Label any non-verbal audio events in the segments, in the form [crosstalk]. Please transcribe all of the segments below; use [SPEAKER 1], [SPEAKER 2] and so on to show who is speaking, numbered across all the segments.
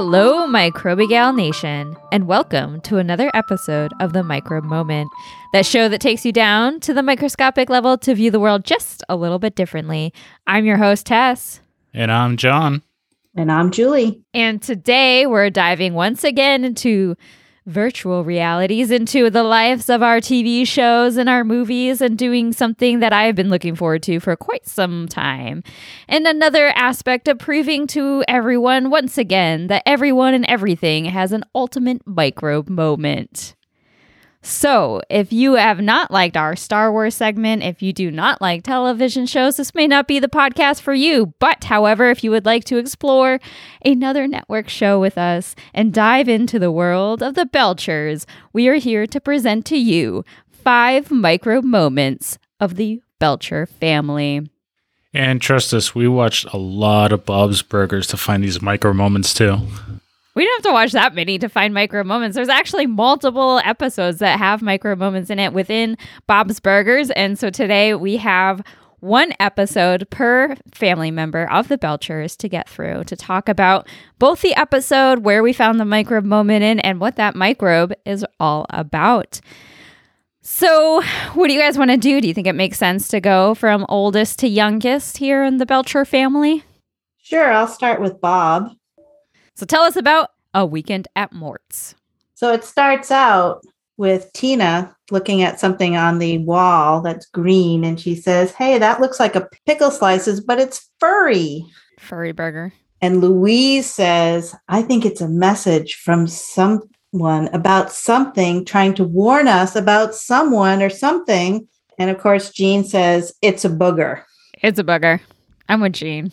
[SPEAKER 1] Hello, Microbigal Nation, and welcome to another episode of the Micro Moment, that show that takes you down to the microscopic level to view the world just a little bit differently. I'm your host, Tess.
[SPEAKER 2] And I'm Jon.
[SPEAKER 3] And I'm Julie.
[SPEAKER 1] And today we're diving once again into virtual realities into the lives of our TV shows and our movies and doing something that I've been looking forward to for quite some time. And another aspect of proving to everyone once again that everyone and everything has an ultimate microbe moment. So, if you have not liked our Star Wars segment, if you do not like television shows, this may not be the podcast for you. But, however, if you would like to explore another network show with us and dive into the world of the Belchers, we are here to present to you five micro moments of the Belcher family.
[SPEAKER 2] And trust us, we watched a lot of Bob's Burgers to find these micro moments too.
[SPEAKER 1] We don't have to watch that many to find micro moments. There's actually multiple episodes that have micro moments in it within Bob's Burgers. And so today we have one episode per family member of the Belchers to get through to talk about both the episode, where we found the microbe moment in, and what that microbe is all about. So, what do you guys want to do? Do you think it makes sense to go from oldest to youngest here in the Belcher family?
[SPEAKER 3] Sure, I'll start with Bob.
[SPEAKER 1] So tell us about A Weekend at Mort's.
[SPEAKER 3] So it starts out with Tina looking at something on the wall that's green and she says, Hey, that looks like a pickle slices, but it's furry.
[SPEAKER 1] Furry burger.
[SPEAKER 3] And Louise says, I think it's a message from someone about something trying to warn us about someone or something. And of course, Gene says, It's a booger.
[SPEAKER 1] It's a booger. I'm with Gene.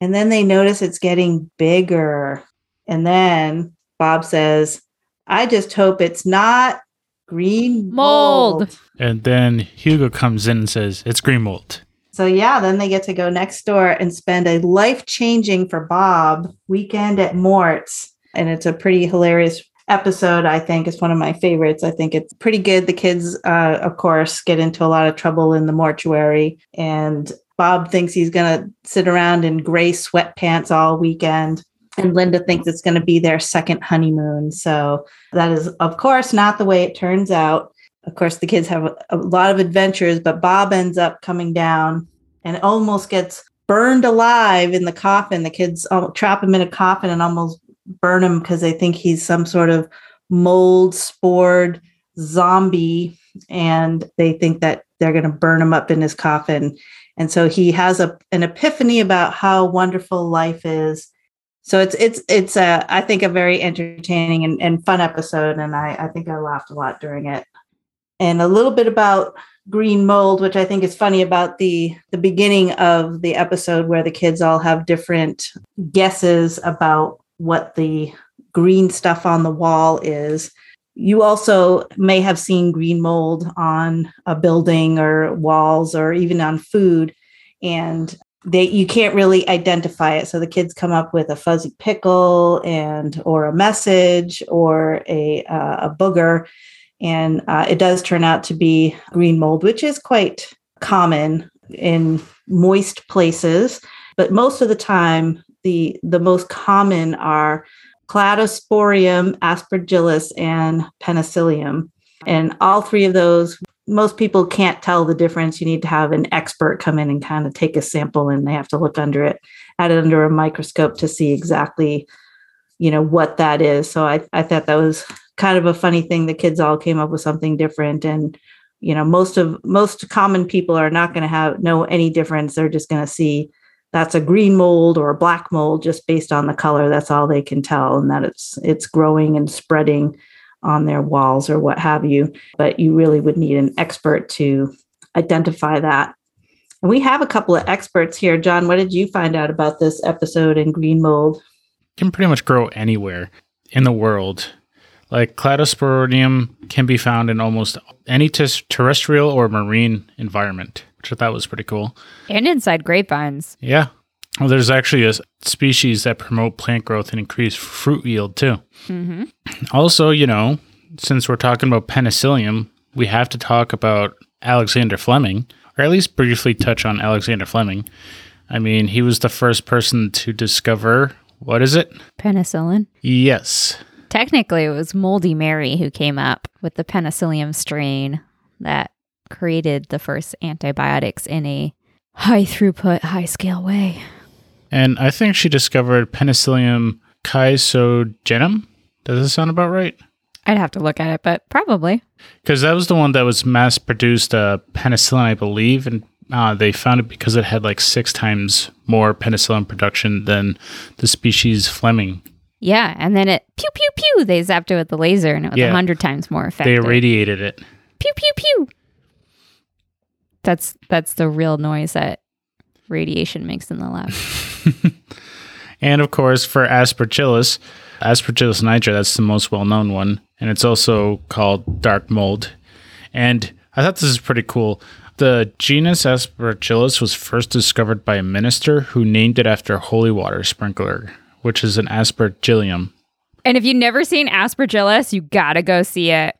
[SPEAKER 3] And then they notice it's getting bigger. And then Bob says, I just hope it's not green mold. mold.
[SPEAKER 2] And then Hugo comes in and says, It's green mold.
[SPEAKER 3] So, yeah, then they get to go next door and spend a life changing for Bob weekend at Mort's. And it's a pretty hilarious episode, I think. It's one of my favorites. I think it's pretty good. The kids, uh, of course, get into a lot of trouble in the mortuary. And Bob thinks he's going to sit around in gray sweatpants all weekend and Linda thinks it's going to be their second honeymoon. So that is, of course, not the way it turns out. Of course, the kids have a, lot of adventures, but Bob ends up coming down and almost gets burned alive in the coffin. The kids uh, trap him in a coffin and almost burn him because they think he's some sort of mold spored zombie and they think that they're going to burn him up in his coffin. And so he has a, an epiphany about how wonderful life is so it's it's it's a I think a very entertaining and, and fun episode, and I I think I laughed a lot during it. And a little bit about green mold, which I think is funny about the the beginning of the episode where the kids all have different guesses about what the green stuff on the wall is. You also may have seen green mold on a building or walls or even on food. And they you can't really identify it. So the kids come up with a fuzzy pickle and or a message or a uh, a booger. And uh, it does turn out to be green mold which is quite common in moist places. But most of the time the the most common are cladosporium aspergillus and penicillium. And all three of those most people can't tell the difference. You need to have an expert come in and kind of take a sample and they have to look under it, at it under a microscope to see exactly, you know, what that is. So I, I thought that was kind of a funny thing. The kids all came up with something different. And, you know, most of most common people are not going to have know any difference. They're just going to see that's a green mold or a black mold just based on the color. That's all they can tell, and that it's it's growing and spreading on their walls or what have you. But you really would need an expert to identify that. And we have a couple of experts here. Jon, what did you find out about this episode in green mold?
[SPEAKER 2] can pretty much grow anywhere in the world. Like cladosporidium can be found in almost any t- terrestrial or marine environment, which I thought was pretty cool.
[SPEAKER 1] And inside grapevines.
[SPEAKER 2] Yeah. Well, there's actually a species that promote plant growth and increase fruit yield too. Mm-hmm. Also, you know, since we're talking about penicillium, we have to talk about Alexander Fleming, or at least briefly touch on Alexander Fleming. I mean, he was the first person to discover What is it?
[SPEAKER 1] Penicillin.
[SPEAKER 2] Yes.
[SPEAKER 1] Technically, it was Moldy Mary who came up with the penicillium strain that created the first antibiotics in a high throughput, high scale way.
[SPEAKER 2] And I think she discovered Penicillium chrysogenum. Does this sound about right?
[SPEAKER 1] I'd have to look at it, but probably.
[SPEAKER 2] Because that was the one that was mass produced uh, penicillin, I believe, and uh, they found it because it had like six times more penicillin production than the species Fleming.
[SPEAKER 1] Yeah, and then it pew pew pew. They zapped it with the laser, and it was a
[SPEAKER 2] Yeah.
[SPEAKER 1] hundred times more effective.
[SPEAKER 2] They irradiated it.
[SPEAKER 1] pew pew pew. That's that's the real noise that radiation makes in the lab. [laughs] [laughs]
[SPEAKER 2] And of course, for Aspergillus, Aspergillus niger, that's the most well known one. And it's also called dark mold. And I thought this is pretty cool. The genus Aspergillus was first discovered by a minister who named it after holy water sprinkler, which is an aspergillum.
[SPEAKER 1] and if you've never seen Aspergillus, you gotta go see it.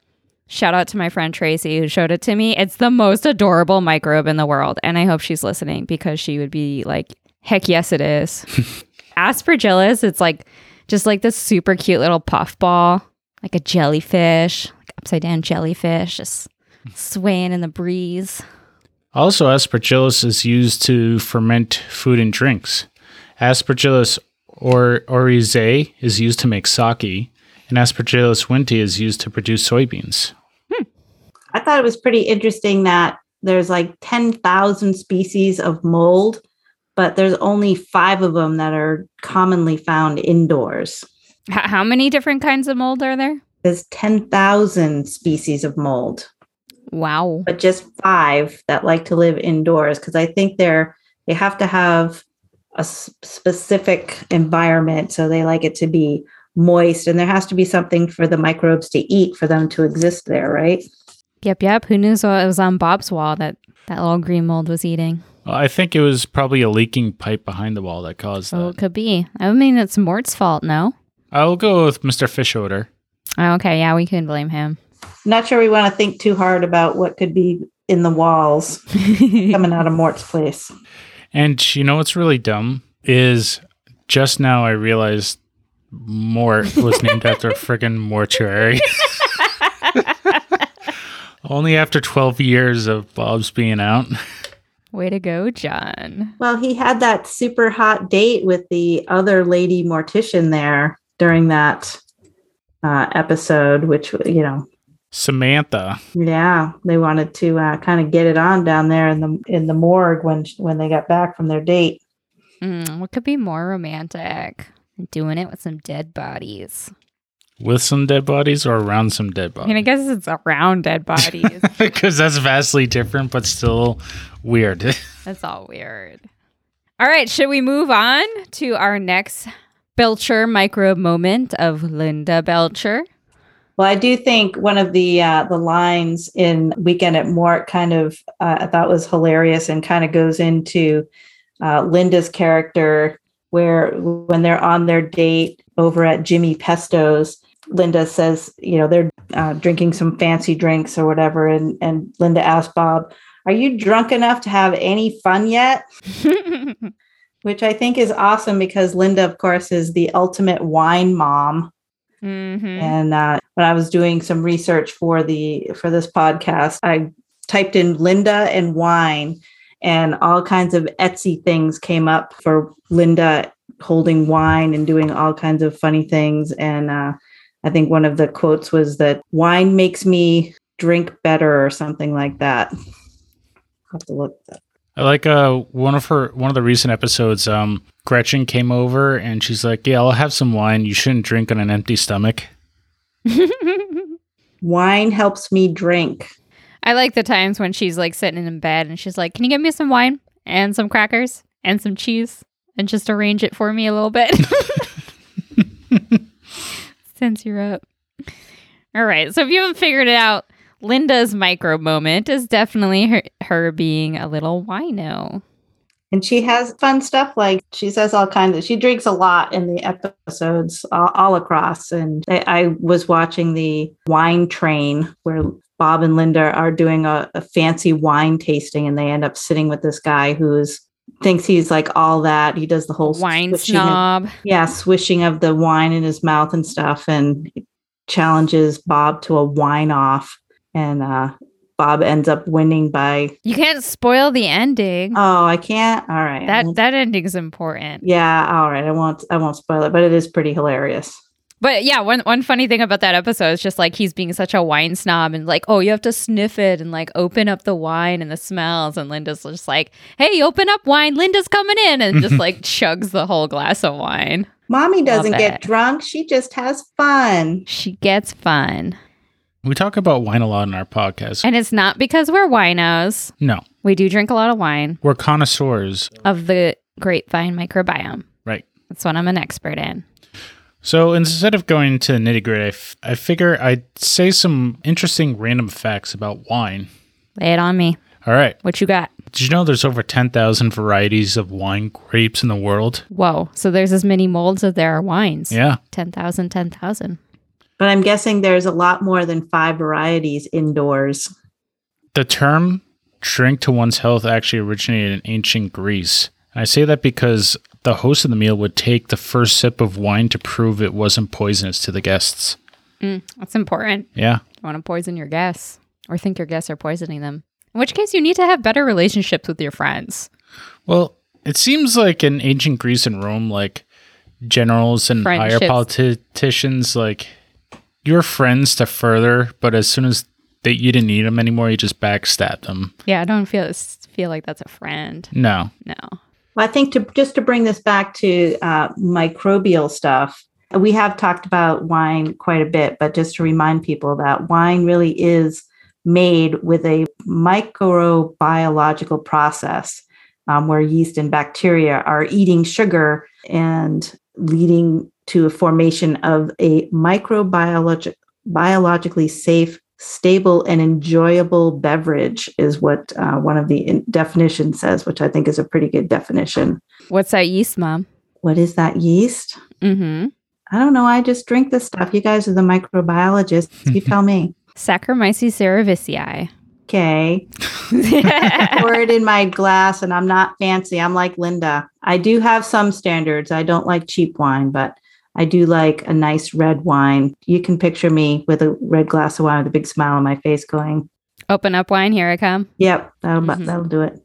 [SPEAKER 1] Shout out to my friend Tracy who showed it to me. It's the most adorable microbe in the world, and I hope she's listening because she would be like, "Heck yes, it is." [laughs] Aspergillus, it's like just like this super cute little puffball, like a jellyfish, like upside down jellyfish, just swaying in the breeze.
[SPEAKER 2] Also, Aspergillus is used to ferment food and drinks. Aspergillus or oryzae is used to make sake, and Aspergillus wentii is used to produce soybeans. Hmm.
[SPEAKER 3] I thought it was pretty interesting that there's like 10,000 species of mold, but there's only five of them that are commonly found indoors.
[SPEAKER 1] How many different kinds of mold are there?
[SPEAKER 3] There's 10,000 species of mold,
[SPEAKER 1] Wow.
[SPEAKER 3] but just five that like to live indoors because I think they're they have to have a specific environment so they like it to be moist and there has to be something for the microbes to eat for them to exist there, right?
[SPEAKER 1] Yep, yep. Who knew what it was on Bob's wall that that little green mold was eating?
[SPEAKER 2] Well, I think it was probably a leaking pipe behind the wall that caused
[SPEAKER 1] Oh,
[SPEAKER 2] that.
[SPEAKER 1] it could be. I mean, it's Mort's fault, no?
[SPEAKER 2] I'll go with Mr. Fish Odor.
[SPEAKER 1] Oh, okay, yeah, we can blame him.
[SPEAKER 3] Not sure we want to think too hard about what could be in the walls [laughs] coming out of Mort's place.
[SPEAKER 2] And you know what's really dumb is just now I realized Mort was [laughs] named after a friggin' mortuary. [laughs] Only after 12 years of Bob's being out.
[SPEAKER 1] Way to go, Jon.
[SPEAKER 3] Well, he had that super hot date with the other lady mortician there during that uh, episode, which, you know,
[SPEAKER 2] Samantha.
[SPEAKER 3] yeah, they wanted to uh, kind of get it on down there in the in the morgue when when they got back from their date.
[SPEAKER 1] Mm, what could be more romantic doing it with some dead bodies?
[SPEAKER 2] With some dead bodies or around some dead bodies?
[SPEAKER 1] I mean, I guess it's around dead bodies. [laughs]
[SPEAKER 2] Because that's vastly different, but still weird. [laughs]
[SPEAKER 1] That's all weird. All right, should we move on to our next Belcher micro moment of Linda Belcher?
[SPEAKER 3] Well, I do think one of the uh, the lines in Weekend at Mort kind of uh, I thought was hilarious and kind of goes into uh, Linda's character, where when they're on their date over at Jimmy Pesto's, Linda says, you know, they're uh, drinking some fancy drinks or whatever, and and Linda asks Bob, "Are you drunk enough to have any fun yet?" [laughs] Which I think is awesome because Linda, of course, is the ultimate wine mom.
[SPEAKER 1] hmm
[SPEAKER 3] And uh, when I was doing some research for the for this podcast, I typed in Linda and wine, and all kinds of Etsy things came up for Linda holding wine and doing all kinds of funny things. And uh, I think one of the quotes was that wine makes me drink better or something like that. I'll have to look that.
[SPEAKER 2] I like uh one of her one of the recent episodes. Um, Gretchen came over and she's like, "Yeah, I'll have some wine. You shouldn't drink on an empty stomach." [laughs]
[SPEAKER 3] Wine helps me drink.
[SPEAKER 1] I like the times when she's like sitting in bed and she's like, Can you get me some wine and some crackers and some cheese and just arrange it for me a little bit? [laughs] Since you're up. All right. So if you haven't figured it out, Linda's micro moment is definitely her, her being a little wino.
[SPEAKER 3] And she has fun stuff like she says all kinds of, she drinks a lot in the episodes all, all across. And I, I was watching the wine train where Bob and Linda are doing a, a fancy wine tasting and they end up sitting with this guy who's thinks he's like all that. He does the whole
[SPEAKER 1] Wine
[SPEAKER 3] swishing of-
[SPEAKER 1] snob.
[SPEAKER 3] yeah, swishing of the wine in his mouth and stuff, and challenges Bob to a wine off, and uh, Bob ends up winning by.
[SPEAKER 1] You can't spoil the ending.
[SPEAKER 3] Oh, I can't. All right,
[SPEAKER 1] that that ending's important.
[SPEAKER 3] yeah, all right. I won't. I won't spoil it, but it is pretty hilarious.
[SPEAKER 1] But yeah, one one funny thing about that episode is just like he's being such a wine snob and like, oh, you have to sniff it and like open up the wine and the smells. And Linda's just like, hey, open up wine. Linda's coming in and just like [laughs] chugs the whole glass of wine.
[SPEAKER 3] Mommy doesn't get drunk; she just has fun.
[SPEAKER 1] She gets fun.
[SPEAKER 2] We talk about wine a lot in our podcast.
[SPEAKER 1] And it's not because we're winos.
[SPEAKER 2] no,
[SPEAKER 1] We do drink a lot of wine
[SPEAKER 2] we're connoisseurs.
[SPEAKER 1] of the grapevine microbiome.
[SPEAKER 2] Right.
[SPEAKER 1] That's what I'm an expert in.
[SPEAKER 2] So instead of going to nitty gritty, I, f- I figure I'd say some interesting random facts about wine.
[SPEAKER 1] Lay it on me.
[SPEAKER 2] All right.
[SPEAKER 1] What you got?
[SPEAKER 2] Did you know there's over 10,000 varieties of wine grapes in the world?
[SPEAKER 1] Whoa. So there's as many molds as there are wines.
[SPEAKER 2] Yeah.
[SPEAKER 1] 10,000, 10,000.
[SPEAKER 3] But I'm guessing there's a lot more than five varieties indoors.
[SPEAKER 2] The term drink to one's health actually originated in ancient Greece. I say that because the host of the meal would take the first sip of wine to prove it wasn't poisonous to the guests.
[SPEAKER 1] Mm, that's important.
[SPEAKER 2] Yeah.
[SPEAKER 1] You want to poison your guests or think your guests are poisoning them. In which case, you need to have better relationships with your friends.
[SPEAKER 2] Well, it seems like in ancient Greece and Rome, like generals and higher politicians, like you're friends to further, but as soon as they, you didn't need them anymore, you just backstab them.
[SPEAKER 1] Yeah, I don't feel feel like that's a friend.
[SPEAKER 2] No.
[SPEAKER 1] No.
[SPEAKER 3] Well, I think to just to bring this back to uh, microbial stuff, we have talked about wine quite a bit, but just to remind people that wine really is made with a microbiological process um, where yeast and bacteria are eating sugar and leading to a formation of a microbiologic biologically safe stable and enjoyable beverage is what uh, one of the in- definitions says which i think is a pretty good definition.
[SPEAKER 1] What's that yeast, mom?
[SPEAKER 3] what is that yeast?
[SPEAKER 1] Mm-hmm.
[SPEAKER 3] i don't know. I just drink this stuff. You guys are the microbiologists. [laughs] You tell me.
[SPEAKER 1] Saccharomyces cerevisiae.
[SPEAKER 3] okay. [laughs] Pour it in my glass and i'm not fancy. I'm like linda. I do have some standards. I don't like cheap wine but i do like a nice red wine you can picture me with a red glass of wine with a big smile on my face going
[SPEAKER 1] Open up wine, here I come.
[SPEAKER 3] yep that'll,
[SPEAKER 1] Mhm.
[SPEAKER 3] that'll do it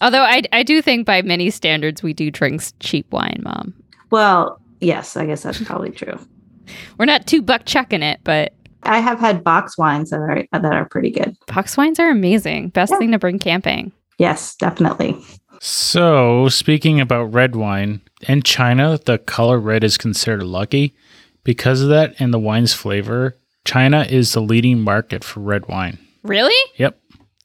[SPEAKER 1] Although I, I do think by many standards we do drink cheap wine, mom.
[SPEAKER 3] well yes i guess that's probably true [laughs]
[SPEAKER 1] We're not two buck chucking it, but
[SPEAKER 3] i have had box wines that are that are pretty good
[SPEAKER 1] box wines are amazing. Best
[SPEAKER 3] Yeah.
[SPEAKER 1] thing to bring camping.
[SPEAKER 3] yes definitely
[SPEAKER 2] So, speaking about red wine, in China, the color red is considered lucky. Because of that and the wine's flavor, China is the leading market for red wine.
[SPEAKER 1] Really?
[SPEAKER 2] Yep.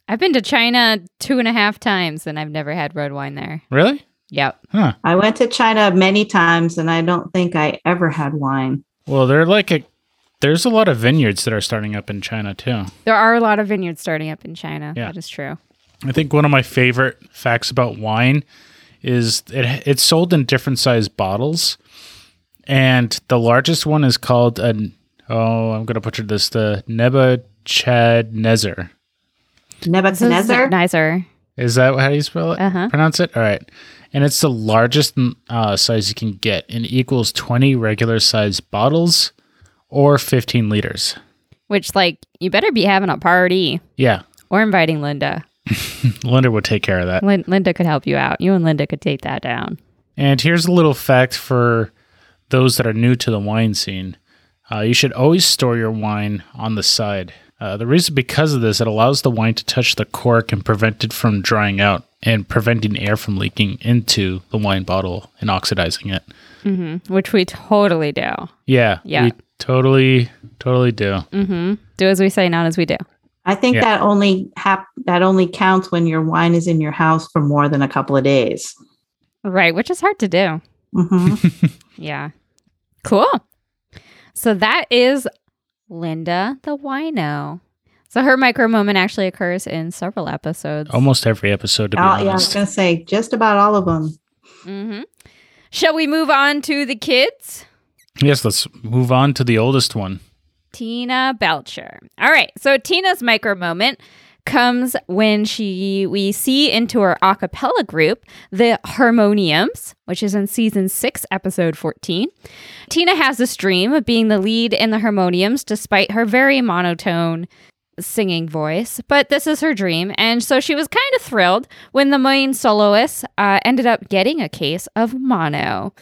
[SPEAKER 1] I've been to China two and a half times and I've never had red wine there.
[SPEAKER 2] Really?
[SPEAKER 1] Yep.
[SPEAKER 2] Huh.
[SPEAKER 3] i went to china many times and i don't think i ever had wine
[SPEAKER 2] Well, they're like a there's a lot of vineyards that are starting up in China too.
[SPEAKER 1] There are a lot of vineyards starting up in China.
[SPEAKER 2] Yeah.
[SPEAKER 1] That is true.
[SPEAKER 2] I think one of my favorite facts about wine is it it's sold in different size bottles, and the largest one is called a oh I'm gonna butcher this the Nebuchadnezzar.
[SPEAKER 3] nebuchadnezzar
[SPEAKER 1] Nebuchadnezzar.
[SPEAKER 2] Is that how you spell it?
[SPEAKER 1] Uh huh.
[SPEAKER 2] Pronounce it all right. And it's the largest uh, size you can get, and equals 20 regular size bottles or 15 liters.
[SPEAKER 1] Which, like, you better be having a party
[SPEAKER 2] Yeah,
[SPEAKER 1] or inviting Linda. [laughs]
[SPEAKER 2] Linda would take care of that.
[SPEAKER 1] Lin- Linda could help you out. You and Linda could take that down.
[SPEAKER 2] And here's a little fact for those that are new to the wine scene. Uh, you should always store your wine on the side. Uh, the reason because of this, it allows the wine to touch the cork and prevent it from drying out and preventing air from leaking into the wine bottle and oxidizing it.
[SPEAKER 1] Mm-hmm. Which we totally do.
[SPEAKER 2] Yeah,
[SPEAKER 1] Yeah.
[SPEAKER 2] we totally, totally do.
[SPEAKER 1] Mm-hmm. Do as we say, not as we do.
[SPEAKER 3] I think
[SPEAKER 2] Yeah.
[SPEAKER 3] that only hap- that only counts when your wine is in your house for more than a couple of days.
[SPEAKER 1] Right, which is hard to do.
[SPEAKER 3] hmm [laughs]
[SPEAKER 1] Yeah. Cool. So that is Linda the wino. So her micro moment actually occurs in several episodes.
[SPEAKER 2] Almost every episode, to be
[SPEAKER 3] Oh, yeah, I was going to say just about all of them.
[SPEAKER 1] hmm Shall we move on to the kids?
[SPEAKER 2] Yes, let's move on to the oldest one.
[SPEAKER 1] Tina Belcher. All right. So Tina's micro moment comes when she we see into her a cappella group, the Harmoniums, which is in season 6, episode 14. Tina has this dream of being the lead in the Harmoniums despite her very monotone singing voice, but this is her dream. And so she was kind of thrilled when the main soloist uh, ended up getting a case of mono.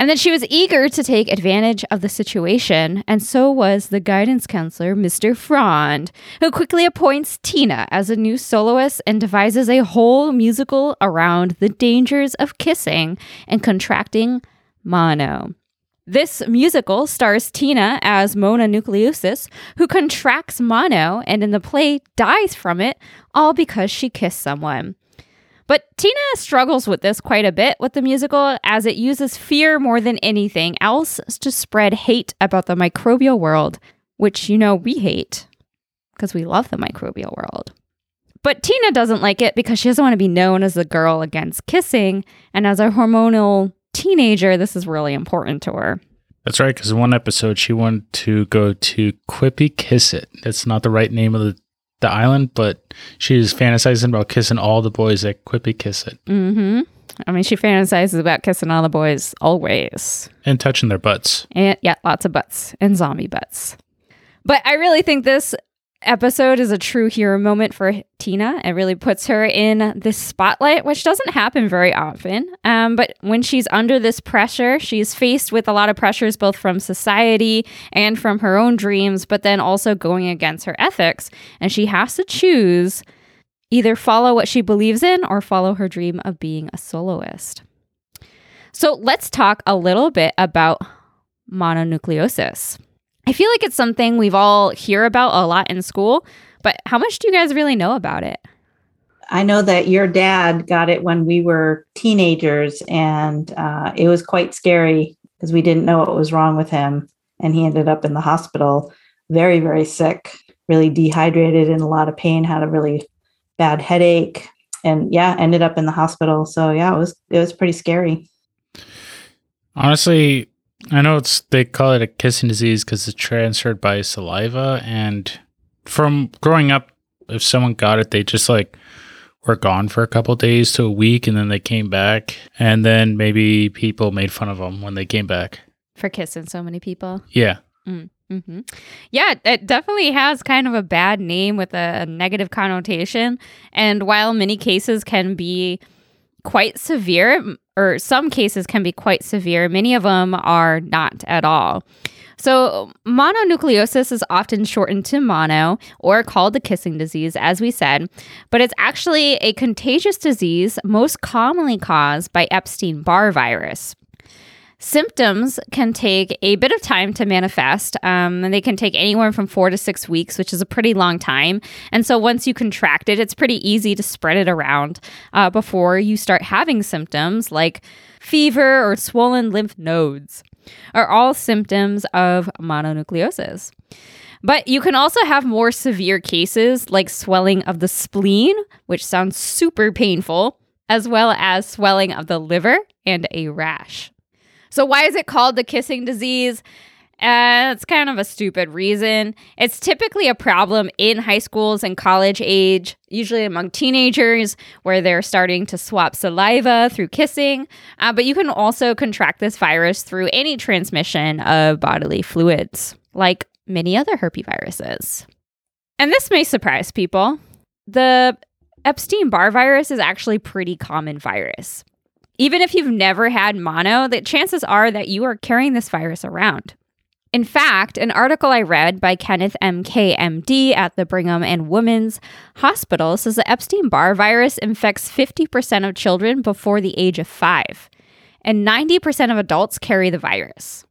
[SPEAKER 1] And that she was eager to take advantage of the situation, and so was the guidance counselor, Mr. Frond, who quickly appoints Tina as a new soloist and devises a whole musical around the dangers of kissing and contracting mono. This musical stars Tina as Mona Nucleosis, who contracts mono and in the play dies from it, all because she kissed someone. But Tina struggles with this quite a bit with the musical as it uses fear more than anything else to spread hate about the microbial world, which you know we hate because we love the microbial world. But Tina doesn't like it because she doesn't want to be known as the girl against kissing, and as a hormonal teenager, this is really important to her.
[SPEAKER 2] That's right, because in one episode she wanted to go to Quippy Kiss It. That's not the right name of the, the island, but she's fantasizing about kissing all the boys that Quippy Kiss It
[SPEAKER 1] Mm-hmm. I mean, she fantasizes about kissing all the boys always.
[SPEAKER 2] and touching their butts.
[SPEAKER 1] And yeah, lots of butts and zombie butts. But I really think this episode is a true hero moment for Tina. It really puts her in the spotlight, which doesn't happen very often. Um, but when she's under this pressure, she's faced with a lot of pressures, both from society and from her own dreams, but then also going against her ethics. And she has to choose either follow what she believes in or follow her dream of being a soloist. So let's talk a little bit about mononucleosis. I feel like it's something we've all hear about a lot in school, but how much do you guys really know about it?
[SPEAKER 3] I know that your dad got it when we were teenagers, and uh, it was quite scary because we didn't know what was wrong with him. And he ended up in the hospital, very, very sick, really dehydrated, in a lot of pain, had a really bad headache, and yeah, ended up in the hospital. So yeah, it was it was pretty scary.
[SPEAKER 2] Honestly, I know it's they call it a kissing disease because it's transferred by saliva, and from growing up, if someone got it, they just like were gone for a couple days to a week, and then they came back, and then maybe people made fun of them when they came back.
[SPEAKER 1] For kissing so many people?
[SPEAKER 2] Yeah,
[SPEAKER 1] hmm Yeah, it definitely has kind of a bad name with a negative connotation. And while many cases can be quite severe, or some cases can be quite severe, many of them are not at all. So, mononucleosis is often shortened to mono or called the kissing disease, as we said, but it's actually a contagious disease most commonly caused by Epstein Barr virus. Symptoms can take a bit of time to manifest, um, and they can take anywhere from four to six weeks, which is a pretty long time. And so, once you contract it, it's pretty easy to spread it around uh, before you start having symptoms like fever or swollen lymph nodes, are all symptoms of mononucleosis. But you can also have more severe cases like swelling of the spleen, which sounds super painful, as well as swelling of the liver and a rash. So, why is it called the kissing disease? Uh, it's kind of a stupid reason. It's typically a problem in high schools and college age, usually among teenagers, where they're starting to swap saliva through kissing. Uh, but you can also contract this virus through any transmission of bodily fluids, like many other herpesviruses. And this may surprise people. The Epstein Barr virus is actually pretty common virus. Even if you've never had mono, the chances are that you are carrying this virus around. In fact, an article I read by Kenneth M.K. MD at the Brigham and Women's Hospital says the Epstein Barr virus infects 50% of children before the age of five, and 90% of adults carry the virus.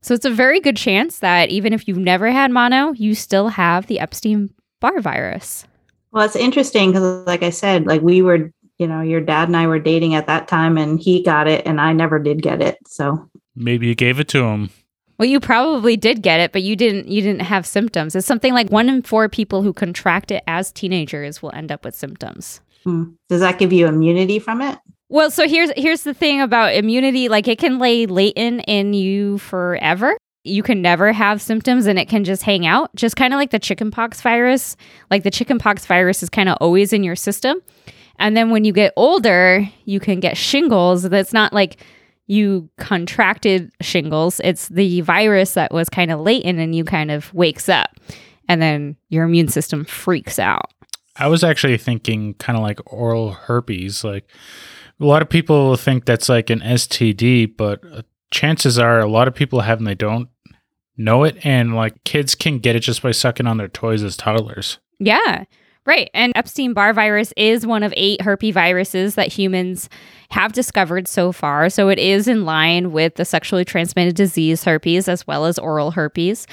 [SPEAKER 1] So it's a very good chance that even if you've never had mono, you still have the Epstein Barr virus.
[SPEAKER 3] Well, it's interesting because, like I said, like we were, you know, your dad and I were dating at that time, and he got it, and I never did get it. So
[SPEAKER 2] maybe you gave it to him.
[SPEAKER 1] Well, you probably did get it, but you didn't you didn't have symptoms. It's something like 1 in 4 people who contract it as teenagers will end up with symptoms.
[SPEAKER 3] hmm. does that give you immunity from it?
[SPEAKER 1] Well, so here's here's the thing about immunity, like it can lay latent in you forever. you can never have symptoms and it can just hang out, just kind of like the chickenpox virus. Like the chickenpox virus is kind of always in your system. And then when you get older, you can get shingles. That's not like you contracted shingles, it's the virus that was kind of latent and you kind of wakes up. And then your immune system freaks out.
[SPEAKER 2] I was actually thinking kind of like oral herpes. Like a lot of people think that's like an STD, but uh, chances are a lot of people have and they don't know it. And like kids can get it just by sucking on their toys as toddlers.
[SPEAKER 1] Yeah. Right. And Epstein Barr virus is one of eight herpesviruses that humans have discovered so far. So it is in line with the sexually transmitted disease herpes as well as oral herpes.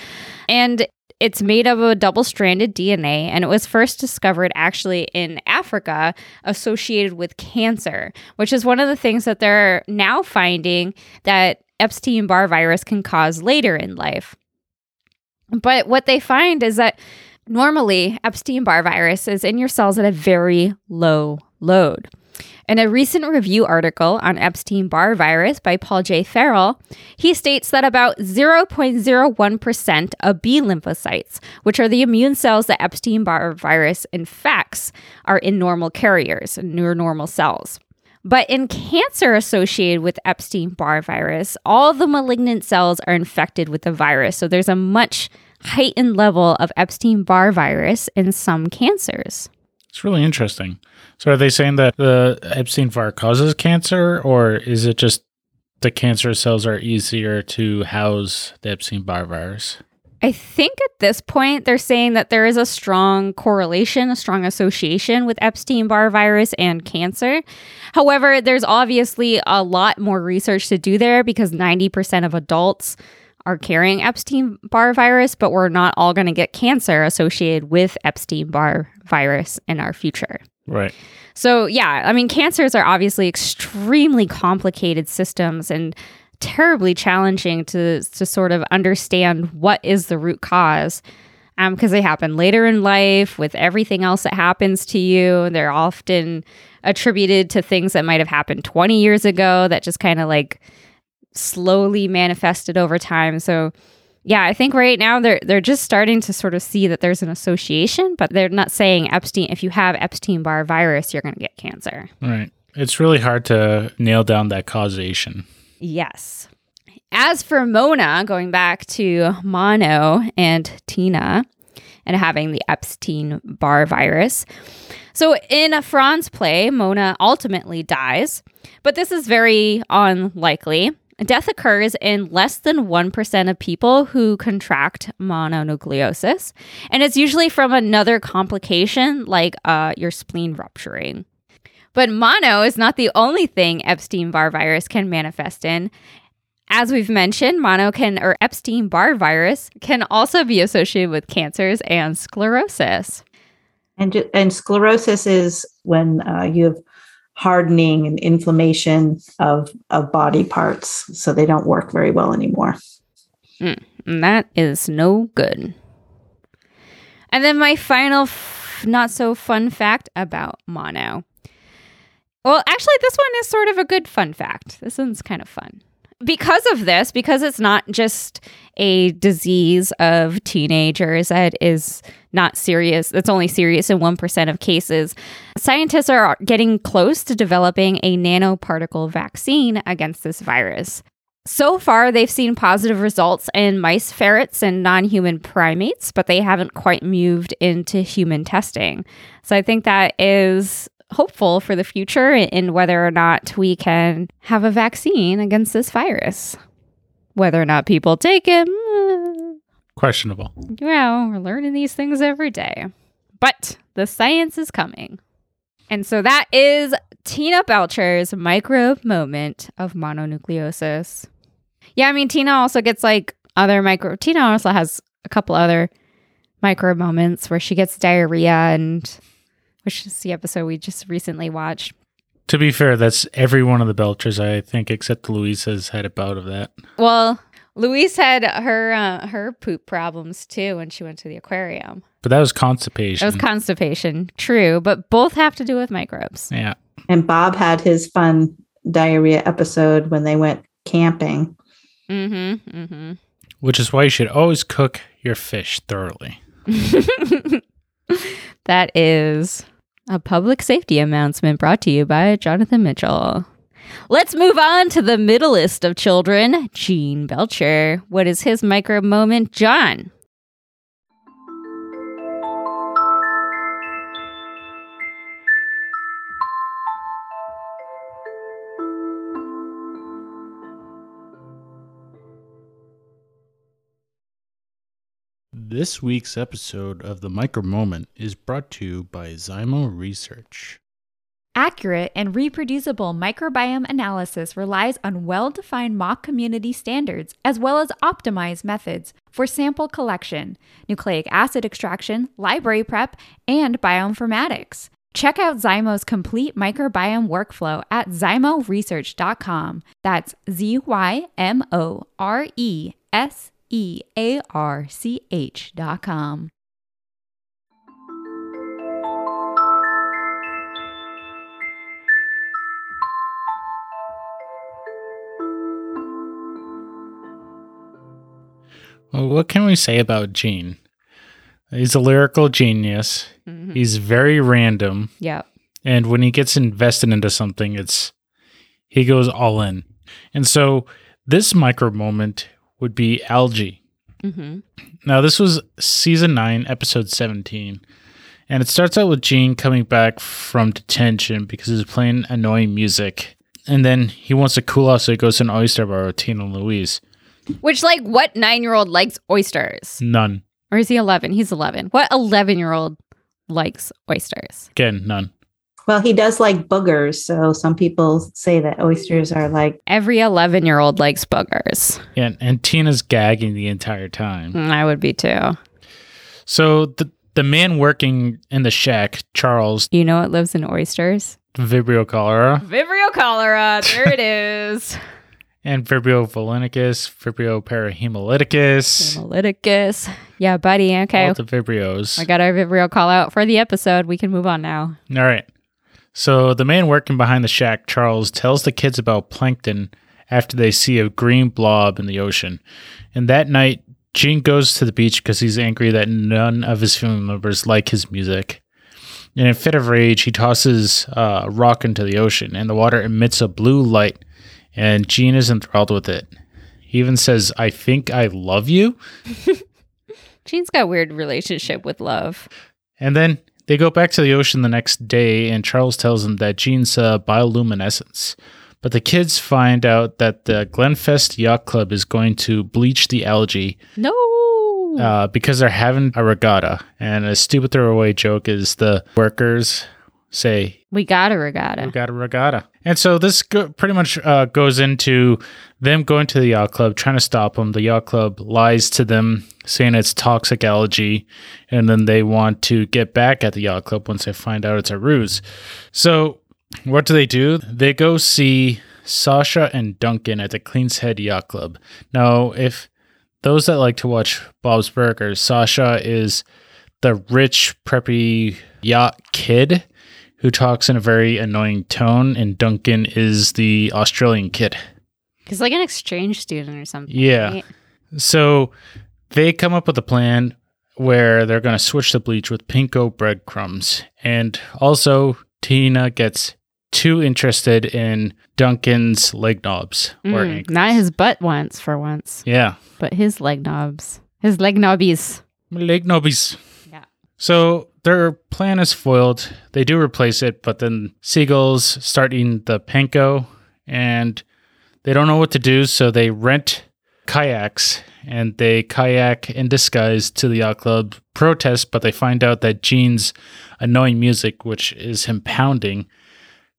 [SPEAKER 1] And it's made of a double stranded DNA, and it was first discovered actually in Africa associated with cancer, which is one of the things that they're now finding that Epstein Barr virus can cause later in life. But what they find is that normally Epstein Barr virus is in your cells at a very low load. In a recent review article on Epstein Barr virus by Paul J. Farrell, he states that about 0.01% of B lymphocytes, which are the immune cells that Epstein Barr virus infects, are in normal carriers, near normal cells. But in cancer associated with Epstein Barr virus, all the malignant cells are infected with the virus. So there's a much heightened level of Epstein Barr virus in some cancers.
[SPEAKER 2] It's really interesting. So, are they saying that the Epstein Barr causes cancer, or is it just the cancer cells are easier to house the Epstein Barr virus?
[SPEAKER 1] I think at this point, they're saying that there is a strong correlation, a strong association with Epstein Barr virus and cancer. However, there's obviously a lot more research to do there because 90% of adults are carrying Epstein Barr virus, but we're not all going to get cancer associated with Epstein Barr virus in our future.
[SPEAKER 2] Right.
[SPEAKER 1] So, yeah, I mean, cancers are obviously extremely complicated systems and terribly challenging to, to sort of understand what is the root cause because um, they happen later in life with everything else that happens to you. They're often attributed to things that might have happened 20 years ago that just kind of like slowly manifested over time. So yeah, I think right now they're they're just starting to sort of see that there's an association, but they're not saying Epstein if you have Epstein Barr virus, you're going to get cancer.
[SPEAKER 2] Right. It's really hard to nail down that causation.
[SPEAKER 1] Yes. As for Mona, going back to Mono and Tina and having the Epstein Barr virus. So in a Frond's play, Mona ultimately dies, but this is very unlikely. Death occurs in less than 1% of people who contract mononucleosis, and it's usually from another complication like uh, your spleen rupturing. But mono is not the only thing Epstein Barr virus can manifest in. As we've mentioned, mono can or Epstein Barr virus can also be associated with cancers and sclerosis.
[SPEAKER 3] And, and sclerosis is when uh, you have hardening and inflammation of of body parts so they don't work very well anymore.
[SPEAKER 1] Mm, that is no good. And then my final f- not so fun fact about mono. Well actually this one is sort of a good fun fact. This one's kind of fun. Because of this, because it's not just a disease of teenagers that is not serious, that's only serious in 1% of cases, scientists are getting close to developing a nanoparticle vaccine against this virus. So far, they've seen positive results in mice, ferrets, and non human primates, but they haven't quite moved into human testing. So I think that is hopeful for the future in whether or not we can have a vaccine against this virus. Whether or not people take it,
[SPEAKER 2] questionable.
[SPEAKER 1] Well, we're learning these things every day. But the science is coming. And so that is Tina Belcher's microbe moment of mononucleosis. Yeah, I mean, Tina also gets like other micro. Tina also has a couple other micro moments where she gets diarrhea and which is the episode we just recently watched.
[SPEAKER 2] To be fair, that's every one of the Belchers, I think, except Louise has had a bout of that.
[SPEAKER 1] Well, Louise had her uh, her poop problems too when she went to the aquarium.
[SPEAKER 2] But that was constipation.
[SPEAKER 1] It was constipation, true, but both have to do with microbes.
[SPEAKER 2] Yeah.
[SPEAKER 3] And Bob had his fun diarrhea episode when they went camping.
[SPEAKER 1] Mm-hmm. Mm-hmm.
[SPEAKER 2] which is why you should always cook your fish thoroughly. [laughs]
[SPEAKER 1] That is a public safety announcement brought to you by Jonathan Mitchell. Let's move on to the middleest of children, Gene Belcher. What is his micro moment, Jon?
[SPEAKER 2] This week's episode of the Micro Moment is brought to you by Zymo Research.
[SPEAKER 4] Accurate and reproducible microbiome analysis relies on well defined mock community standards as well as optimized methods for sample collection, nucleic acid extraction, library prep, and bioinformatics. Check out Zymo's complete microbiome workflow at zymoresearch.com. That's Z Y M O R E S E A R C H.com.
[SPEAKER 2] Well, what can we say about Gene? He's a lyrical genius.
[SPEAKER 1] Mhm.
[SPEAKER 2] He's very random.
[SPEAKER 1] Yep.
[SPEAKER 2] And when he gets invested into something, it's he goes all in. And so this micro moment would be algae.
[SPEAKER 1] Mm-hmm.
[SPEAKER 2] Now this was season nine, episode seventeen. And it starts out with Gene coming back from detention because he's playing annoying music. And then he wants to cool off, so he goes to an oyster bar with Tina and Louise.
[SPEAKER 1] Which, like, what nine year old likes oysters?
[SPEAKER 2] None.
[SPEAKER 1] Or is he 11? He's 11. What 11 year old likes oysters?
[SPEAKER 2] Again, none.
[SPEAKER 3] Well, he does like boogers. So some people say that oysters are like,
[SPEAKER 1] Every 11 year old likes boogers.
[SPEAKER 2] And and Tina's gagging the entire time.
[SPEAKER 1] Mm, I would be too.
[SPEAKER 2] So the the man working in the shack, Charles
[SPEAKER 1] You know what lives in oysters?
[SPEAKER 2] Vibrio cholera
[SPEAKER 1] Vibrio cholera. There it is. [laughs]
[SPEAKER 2] and Vibrio vulnificus, Vibrio parahemolyticus,
[SPEAKER 1] Hemolyticus. Yeah, buddy. Okay.
[SPEAKER 2] all the Vibrios.
[SPEAKER 1] I got our Vibrio call out for the episode. We can move on now.
[SPEAKER 2] All right. So the man working behind the shack, Charles, tells the kids about plankton after they see a green blob in the ocean. And that night, Gene goes to the beach because he's angry that none of his family members like his music. In a fit of rage, he tosses uh, a rock into the ocean, and the water emits a blue light. And Gene is enthralled with it. He even says, "I think I love you." [laughs]
[SPEAKER 1] Gene's got a weird relationship with love.
[SPEAKER 2] And then they go back to the ocean the next day, and Charles tells them that Gene's uh, bioluminescence. But the kids find out that the Glenfest Yacht Club is going to bleach the algae
[SPEAKER 1] No.
[SPEAKER 2] uh, because they're having a regatta. And a stupid throwaway joke is the workers say,
[SPEAKER 1] we got a regatta.
[SPEAKER 2] We got a regatta. And so this go- pretty much uh, goes into them going to the yacht club, trying to stop them. The yacht club lies to them, saying it's toxic algae. And then they want to get back at the yacht club once they find out it's a ruse. So what do they do? They go see Sasha and Duncan at the Clean's Head Yacht Club. Now, if those that like to watch Bob's Burgers, Sasha is the rich, preppy yacht kid who talks in a very annoying tone, and Duncan is the Australian kid.
[SPEAKER 1] He's like an exchange student or something.
[SPEAKER 2] Yeah.
[SPEAKER 1] right?
[SPEAKER 2] So they come up with a plan where they're going to switch the bleach with panko breadcrumbs. And also, Tina gets too interested in Duncan's leg knobs
[SPEAKER 1] Mm, not his butt once for once,
[SPEAKER 2] Yeah.
[SPEAKER 1] but his leg knobs. His leg knobbies.
[SPEAKER 2] Leg knobbies.
[SPEAKER 1] Yeah.
[SPEAKER 2] So their plan is foiled. They do replace it, but then seagulls start eating the panko and they don't know what to do, so they rent kayaks and they kayak in disguise to the yacht club protest, but they find out that Gene's annoying music, which is him pounding,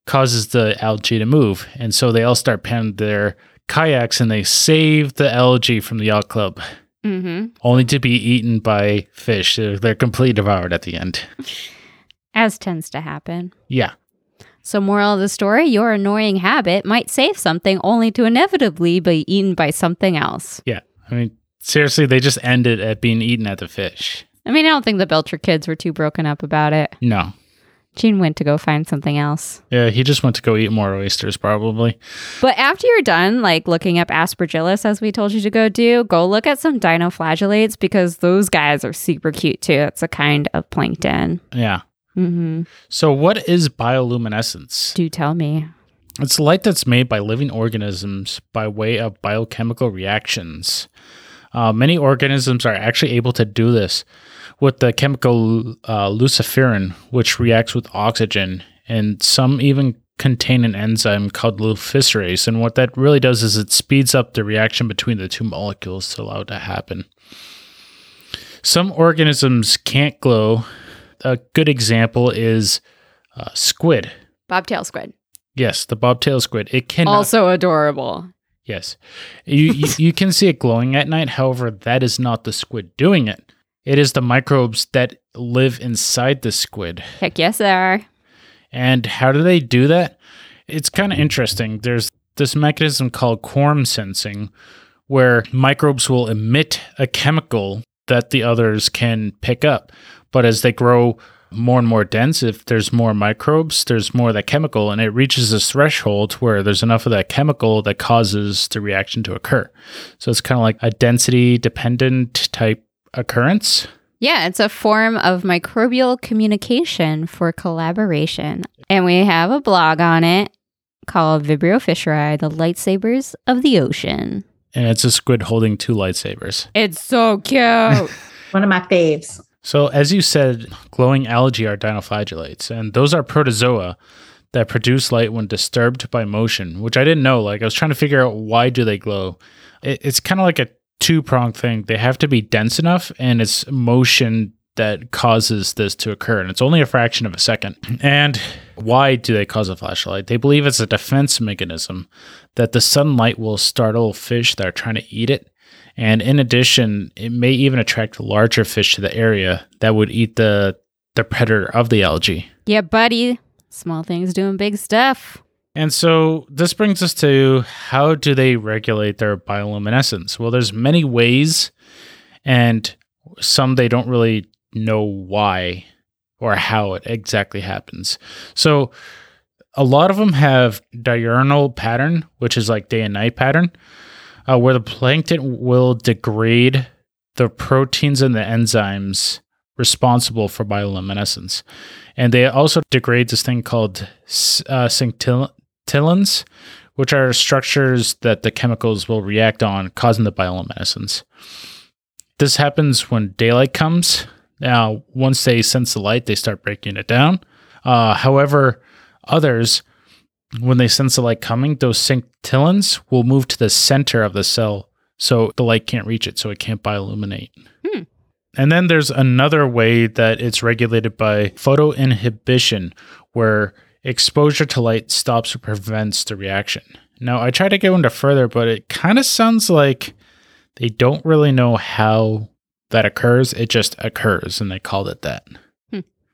[SPEAKER 2] causes the algae to move. And so they all start pounding their kayaks and they save the algae from the yacht club
[SPEAKER 1] Mm-hmm.
[SPEAKER 2] only to be eaten by fish. They're, they're completely devoured at the end.
[SPEAKER 1] As tends to happen.
[SPEAKER 2] Yeah.
[SPEAKER 1] So, moral of the story your annoying habit might save something only to inevitably be eaten by something else.
[SPEAKER 2] Yeah. I mean, seriously, they just ended at being eaten at the fish.
[SPEAKER 1] I mean, I don't think the Belcher kids were too broken up about it.
[SPEAKER 2] No.
[SPEAKER 1] Gene went to go find something else.
[SPEAKER 2] Yeah, he just went to go eat more oysters, probably.
[SPEAKER 1] But after you're done, like looking up aspergillus, as we told you to go do, go look at some dinoflagellates because those guys are super cute too. It's a kind of plankton.
[SPEAKER 2] Yeah.
[SPEAKER 1] Mm-hmm.
[SPEAKER 2] So, what is bioluminescence?
[SPEAKER 1] Do tell me.
[SPEAKER 2] It's light that's made by living organisms by way of biochemical reactions. Uh, many organisms are actually able to do this with the chemical uh, luciferin, which reacts with oxygen, and some even contain an enzyme called luciferase. And what that really does is it speeds up the reaction between the two molecules to allow it to happen. Some organisms can't glow. A good example is uh, squid.
[SPEAKER 1] Bobtail squid.
[SPEAKER 2] Yes, the bobtail squid. It can
[SPEAKER 1] Also adorable.
[SPEAKER 2] Yes. You, you you can see it glowing at night. However, that is not the squid doing it. It is the microbes that live inside the squid.
[SPEAKER 1] Heck yes, they are.
[SPEAKER 2] And how do they do that? It's kind of interesting. There's this mechanism called quorum sensing where microbes will emit a chemical that the others can pick up. But as they grow more and more dense, if there's more microbes, there's more of that chemical, and it reaches this threshold where there's enough of that chemical that causes the reaction to occur. So it's kind of like a density dependent type occurrence.
[SPEAKER 1] Yeah, it's a form of microbial communication for collaboration. And we have a blog on it called Vibrio fischeri, the lightsabers of the ocean.
[SPEAKER 2] And it's a squid holding two lightsabers.
[SPEAKER 1] It's so cute. [laughs]
[SPEAKER 3] One of my faves.
[SPEAKER 2] So, as you said, glowing algae are dinoflagellates, and those are protozoa that produce light when disturbed by motion, which I didn't know. Like, I was trying to figure out why do they glow. It, it's kind of like a two pronged thing. They have to be dense enough, and it's motion that causes this to occur, and it's only a fraction of a second. And why do they cause a flashlight? They believe it's a defense mechanism that the sunlight will startle fish that are trying to eat it. And in addition, it may even attract larger fish to the area that would eat the the predator of the algae.
[SPEAKER 1] yeah, buddy. Small things doing big stuff.
[SPEAKER 2] And so this brings us to how do they regulate their bioluminescence? Well, there's many ways and some they don't really know why or how it exactly happens. So a lot of them have diurnal pattern, which is like day and night pattern, uh, where the plankton will degrade the proteins and the enzymes responsible for bioluminescence. And they also degrade this thing called uh, scintillons, which are structures that the chemicals will react on, causing the bioluminescence. This happens when daylight comes. Now, once they sense the light, they start breaking it down. Uh, however, others, when they sense the light coming, those scintillons will move to the center of the cell so the light can't reach it, so it can't bioluminate.
[SPEAKER 1] Hmm.
[SPEAKER 2] And then there's another way that it's regulated by photoinhibition, where exposure to light stops or prevents the reaction. Now, I tried to go into further, but it kind of sounds like they don't really know how that occurs. It just occurs, and they called it that.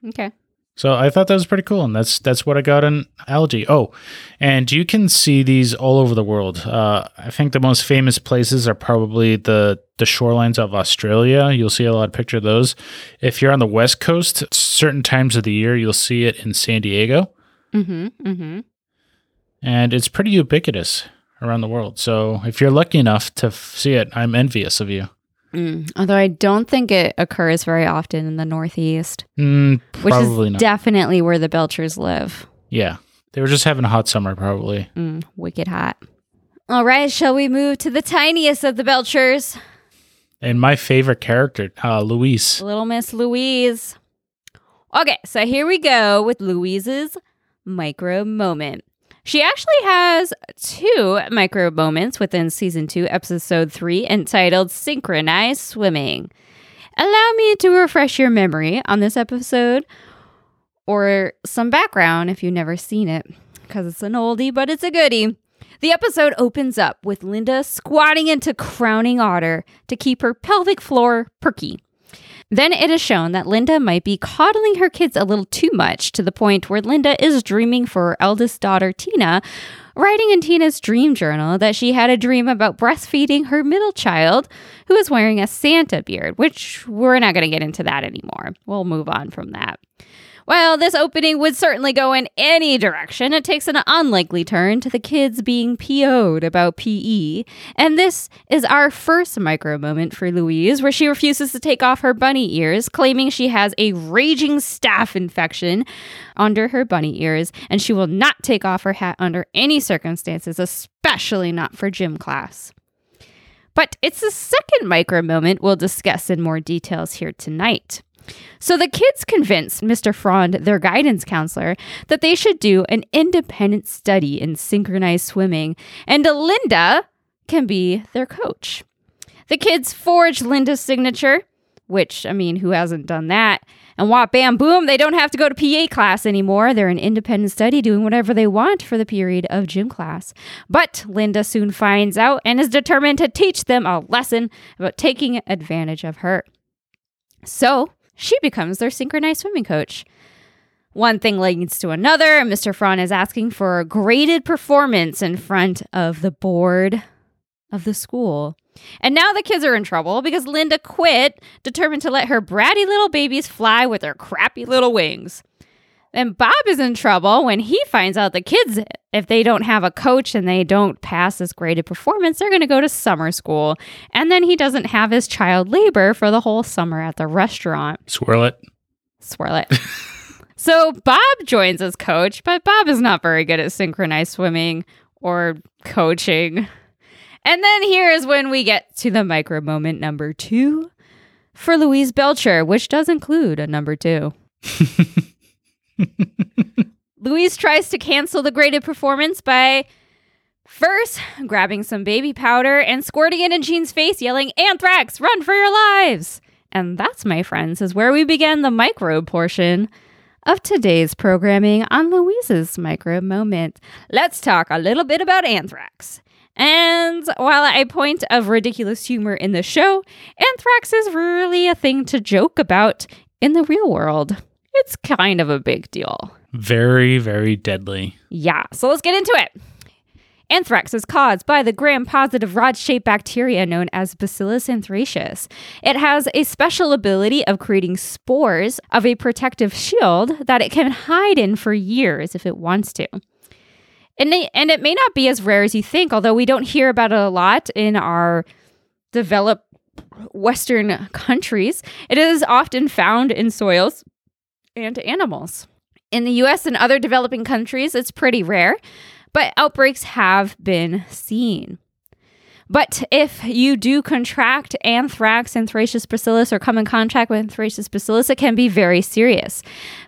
[SPEAKER 1] Okay.
[SPEAKER 2] So I thought that was pretty cool, and that's that's what I got in algae. Oh, and you can see these all over the world. Uh, I think the most famous places are probably the the shorelines of Australia. You'll see a lot of picture of those. If you're on the west coast, certain times of the year, you'll see it in San Diego,
[SPEAKER 1] Mm-hmm. Mm-hmm.
[SPEAKER 2] and it's pretty ubiquitous around the world. So if you're lucky enough to f- see it, I'm envious of you.
[SPEAKER 1] Mm. Although I don't think it occurs very often in the Northeast,
[SPEAKER 2] Mm,
[SPEAKER 1] which is
[SPEAKER 2] not.
[SPEAKER 1] definitely where the Belchers live.
[SPEAKER 2] yeah, they were just having a hot summer, probably.
[SPEAKER 1] Mm, wicked hot. All right, shall we move to the tiniest of the Belchers?
[SPEAKER 2] And my favorite character, uh, Louise.
[SPEAKER 1] Little Miss Louise. Okay, so here we go with Louise's micro moment. She actually has two micro moments within season two, episode three, entitled Synchronized Swimming. Allow me to refresh your memory on this episode or some background if you've never seen it, because it's an oldie, but it's a goodie. The episode opens up with Linda squatting into crowning otter to keep her pelvic floor perky. Then it is shown that Linda might be coddling her kids a little too much to the point where Linda is dreaming for her eldest daughter, Tina, writing in Tina's dream journal that she had a dream about breastfeeding her middle child who is wearing a Santa beard, which we're not going to get into that anymore. We'll move on from that. While this opening would certainly go in any direction, it takes an unlikely turn to the kids being PO'd about PE. And this is our first micro moment for Louise, where she refuses to take off her bunny ears, claiming she has a raging staph infection under her bunny ears, and she will not take off her hat under any circumstances, especially not for gym class. But it's the second micro moment we'll discuss in more details here tonight. So the kids convinced Mr. Frond, their guidance counselor, that they should do an independent study in synchronized swimming, and Linda can be their coach. The kids forge Linda's signature, which, I mean, who hasn't done that? And whop, bam, boom, they don't have to go to PA class anymore. They're an independent study doing whatever they want for the period of gym class. But Linda soon finds out and is determined to teach them a lesson about taking advantage of her. So she becomes their synchronized swimming coach. One thing leads to another, and Mr. Frond is asking for a graded performance in front of the board of the school. And now the kids are in trouble because Linda quit, determined to let her bratty little babies fly with their crappy little wings. Then Bob is in trouble when he finds out the kids, if they don't have a coach and they don't pass this graded performance, they're going to go to summer school. And then he doesn't have his child labor for the whole summer at the restaurant.
[SPEAKER 2] Swirl it.
[SPEAKER 1] Swirl it. [laughs] so Bob joins as coach, but Bob is not very good at synchronized swimming or coaching. And then here is when we get to the micro moment number two for Louise Belcher, which does include a number two. [laughs] Louise tries to cancel the graded performance by first grabbing some baby powder and squirting it in Gene's face, yelling, Anthrax, run for your lives! And that's, my friends, is where we begin the microbe portion of today's programming on Louise's microbe moment. Let's talk a little bit about anthrax. And while I point of ridiculous humor in the show, anthrax is really a thing to joke about in the real world it's kind of a big deal.
[SPEAKER 2] Very, very deadly.
[SPEAKER 1] Yeah, so let's get into it. Anthrax is caused by the gram positive rod shaped bacteria known as Bacillus anthracis. It has a special ability of creating spores of a protective shield that it can hide in for years if it wants to. And, they, and it may not be as rare as you think, although we don't hear about it a lot in our developed Western countries. It is often found in soils and animals. In the US and other developing countries, it's pretty rare, but outbreaks have been seen. But if you do contract anthrax, anthracis bacillus, or come in contact with anthracis bacillus, it can be very serious.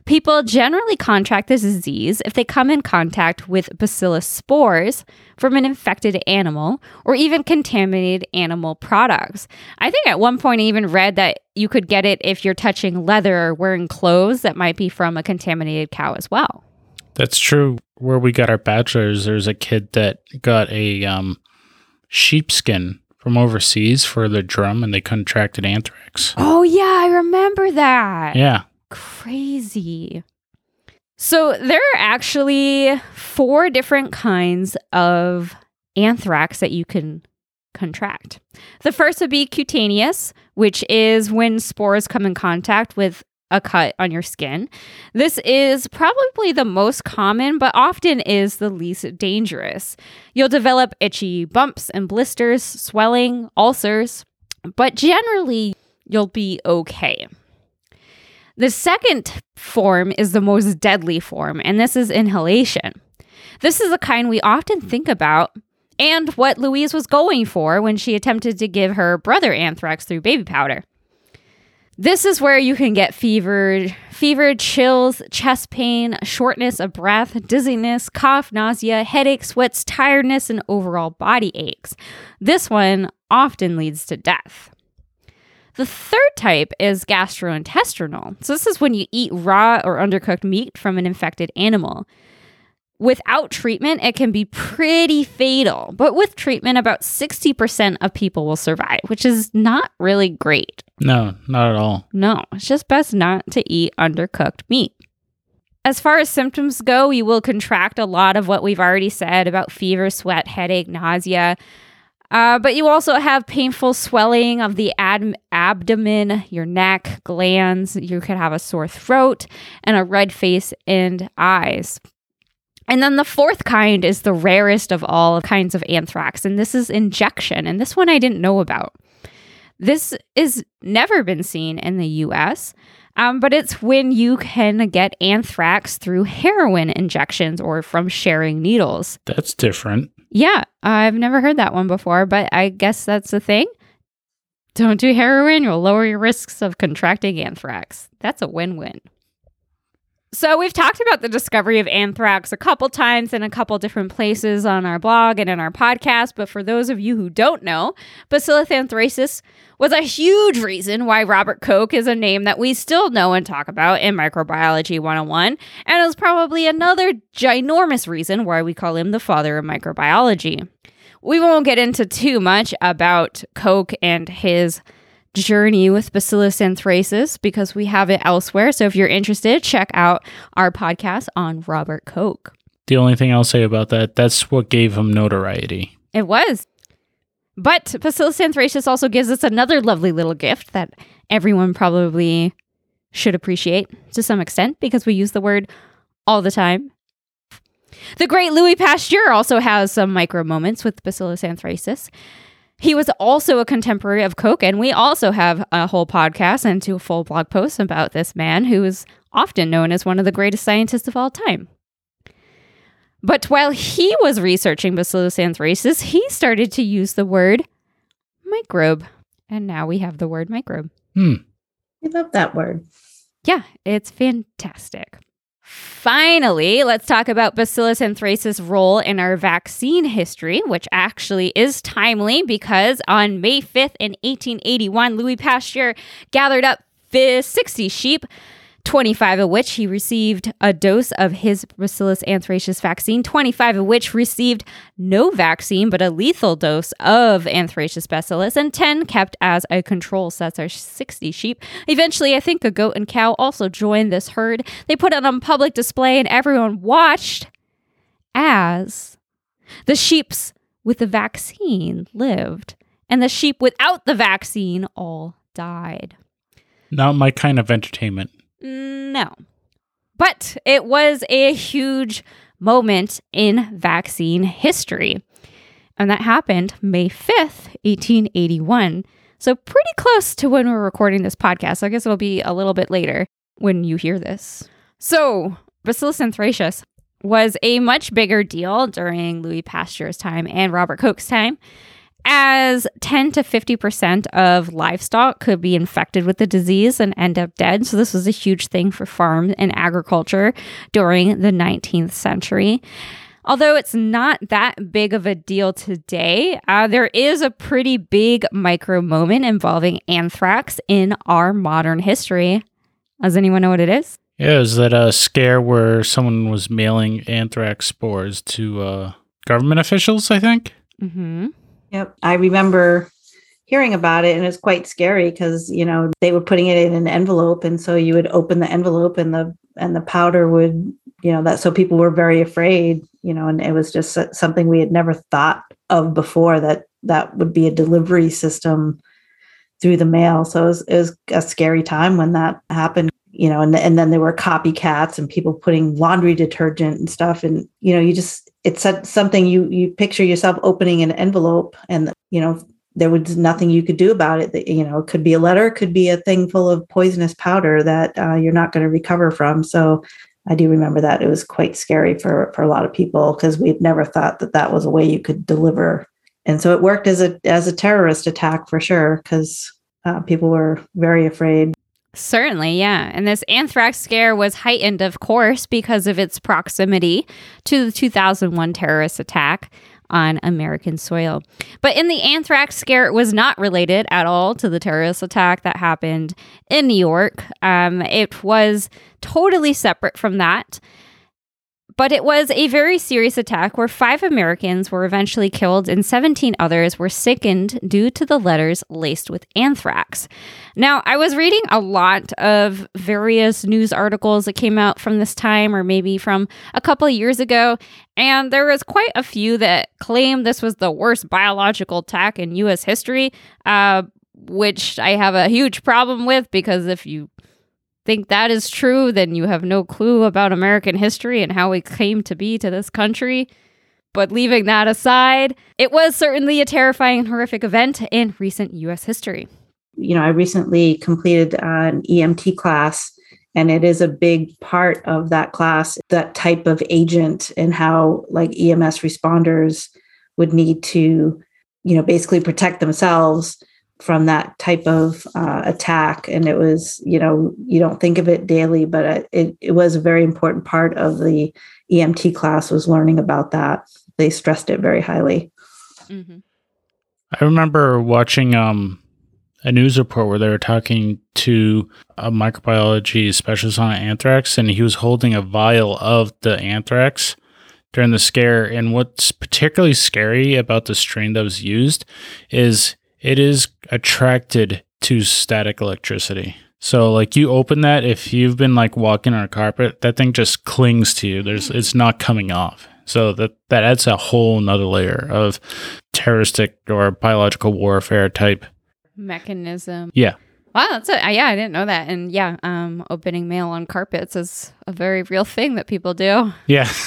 [SPEAKER 1] People generally contract this disease if they come in contact with bacillus spores from an infected animal or even contaminated animal products. I think at one point I even read that you could get it if you're touching leather or wearing clothes that might be from a contaminated cow as well.
[SPEAKER 2] That's true. Where we got our bachelor's, there's a kid that got a um, sheepskin from overseas for the drum and they contracted anthrax.
[SPEAKER 1] Oh, yeah, I remember that.
[SPEAKER 2] Yeah.
[SPEAKER 1] Crazy. So, there are actually four different kinds of anthrax that you can contract. The first would be cutaneous, which is when spores come in contact with a cut on your skin. This is probably the most common, but often is the least dangerous. You'll develop itchy bumps and blisters, swelling, ulcers, but generally you'll be okay. The second form is the most deadly form, and this is inhalation. This is the kind we often think about and what Louise was going for when she attempted to give her brother anthrax through baby powder. This is where you can get fever, fever, chills, chest pain, shortness of breath, dizziness, cough, nausea, headache, sweats, tiredness, and overall body aches. This one often leads to death. The third type is gastrointestinal. So, this is when you eat raw or undercooked meat from an infected animal. Without treatment, it can be pretty fatal, but with treatment, about 60% of people will survive, which is not really great.
[SPEAKER 2] No, not at all.
[SPEAKER 1] No, it's just best not to eat undercooked meat. As far as symptoms go, you will contract a lot of what we've already said about fever, sweat, headache, nausea. Uh, but you also have painful swelling of the ad- abdomen, your neck, glands. You could have a sore throat and a red face and eyes. And then the fourth kind is the rarest of all kinds of anthrax, and this is injection. And this one I didn't know about. This is never been seen in the US, um, but it's when you can get anthrax through heroin injections or from sharing needles.
[SPEAKER 2] That's different.
[SPEAKER 1] Yeah, I've never heard that one before, but I guess that's the thing. Don't do heroin, you'll lower your risks of contracting anthrax. That's a win win. So, we've talked about the discovery of anthrax a couple times in a couple different places on our blog and in our podcast. But for those of you who don't know, Bacillus anthracis was a huge reason why Robert Koch is a name that we still know and talk about in Microbiology 101. And is probably another ginormous reason why we call him the father of microbiology. We won't get into too much about Koch and his journey with Bacillus anthracis because we have it elsewhere. So if you're interested, check out our podcast on Robert Koch.
[SPEAKER 2] The only thing I'll say about that, that's what gave him notoriety.
[SPEAKER 1] It was. But Bacillus anthracis also gives us another lovely little gift that everyone probably should appreciate to some extent because we use the word all the time. The great Louis Pasteur also has some micro moments with Bacillus anthracis. He was also a contemporary of Koch, and we also have a whole podcast and two full blog posts about this man who is often known as one of the greatest scientists of all time. But while he was researching Bacillus anthracis, he started to use the word microbe. And now we have the word microbe.
[SPEAKER 2] Hmm.
[SPEAKER 3] I love that word.
[SPEAKER 1] Yeah, it's fantastic. Finally, let's talk about Bacillus anthracis' role in our vaccine history, which actually is timely because on May 5th in 1881, Louis Pasteur gathered up 60 sheep 25 of which he received a dose of his Bacillus anthracis vaccine, 25 of which received no vaccine but a lethal dose of anthracis bacillus, and 10 kept as a control. So that's our 60 sheep. Eventually, I think a goat and cow also joined this herd. They put it on public display, and everyone watched as the sheeps with the vaccine lived, and the sheep without the vaccine all died.
[SPEAKER 2] Not my kind of entertainment.
[SPEAKER 1] Mm, no. But it was a huge moment in vaccine history. And that happened May 5th, 1881. So, pretty close to when we're recording this podcast. I guess it'll be a little bit later when you hear this. So, Bacillus anthracis was a much bigger deal during Louis Pasteur's time and Robert Koch's time as 10 to 50% of livestock could be infected with the disease and end up dead. So, this was a huge thing for farms and agriculture during the 19th century. Although it's not that big of a deal today, uh, there is a pretty big micro moment involving anthrax in our modern history. Does anyone know what it is?
[SPEAKER 2] Yeah, is that a scare where someone was mailing anthrax spores to uh, government officials, I think?
[SPEAKER 1] Mm-hmm.
[SPEAKER 3] Yep. I remember hearing about it and it's quite scary because, you know, they were putting it in an envelope and so you would open the envelope and the and the powder would, you know, that so people were very afraid, you know, and it was just something we had never thought of before that that would be a delivery system through the mail. So it was, it was a scary time when that happened you know, and, and then there were copycats and people putting laundry detergent and stuff. And, you know, you just, it's something you, you picture yourself opening an envelope and, you know, there was nothing you could do about it. That, you know, it could be a letter, it could be a thing full of poisonous powder that uh, you're not going to recover from. So I do remember that it was quite scary for, for a lot of people because we'd never thought that that was a way you could deliver. And so it worked as a, as a terrorist attack for sure because uh, people were very afraid.
[SPEAKER 1] Certainly, yeah. And this anthrax scare was heightened, of course, because of its proximity to the 2001 terrorist attack on American soil. But in the anthrax scare, it was not related at all to the terrorist attack that happened in New York. Um, it was totally separate from that. But it was a very serious attack where five Americans were eventually killed and 17 others were sickened due to the letters laced with anthrax. Now, I was reading a lot of various news articles that came out from this time or maybe from a couple of years ago, and there was quite a few that claimed this was the worst biological attack in U.S. history, uh, which I have a huge problem with because if you think that is true, then you have no clue about American history and how we came to be to this country. But leaving that aside, it was certainly a terrifying and horrific event in recent US history.
[SPEAKER 3] You know, I recently completed an EMT class, and it is a big part of that class, that type of agent and how, like, EMS responders would need to, you know, basically protect themselves from that type of uh, attack. And it was you know you don't think of it daily but it, it was a very important part of the emt class was learning about that. They stressed it very highly.
[SPEAKER 2] Mm-hmm. i remember watching um, a news report where they were talking to a microbiology specialist on anthrax and he was holding a vial of the anthrax during the scare. And what's particularly scary about the strain that was used is it is attracted to static electricity. So like you open that, if you've been like walking on a carpet, that thing just clings to you. There's it's not coming off. So that that adds a whole nother layer of terroristic or biological warfare type
[SPEAKER 1] mechanism.
[SPEAKER 2] Yeah.
[SPEAKER 1] Wow, that's a yeah, I didn't know that. And yeah, um opening mail on carpets is a very real thing that people do.
[SPEAKER 2] Yeah. [laughs]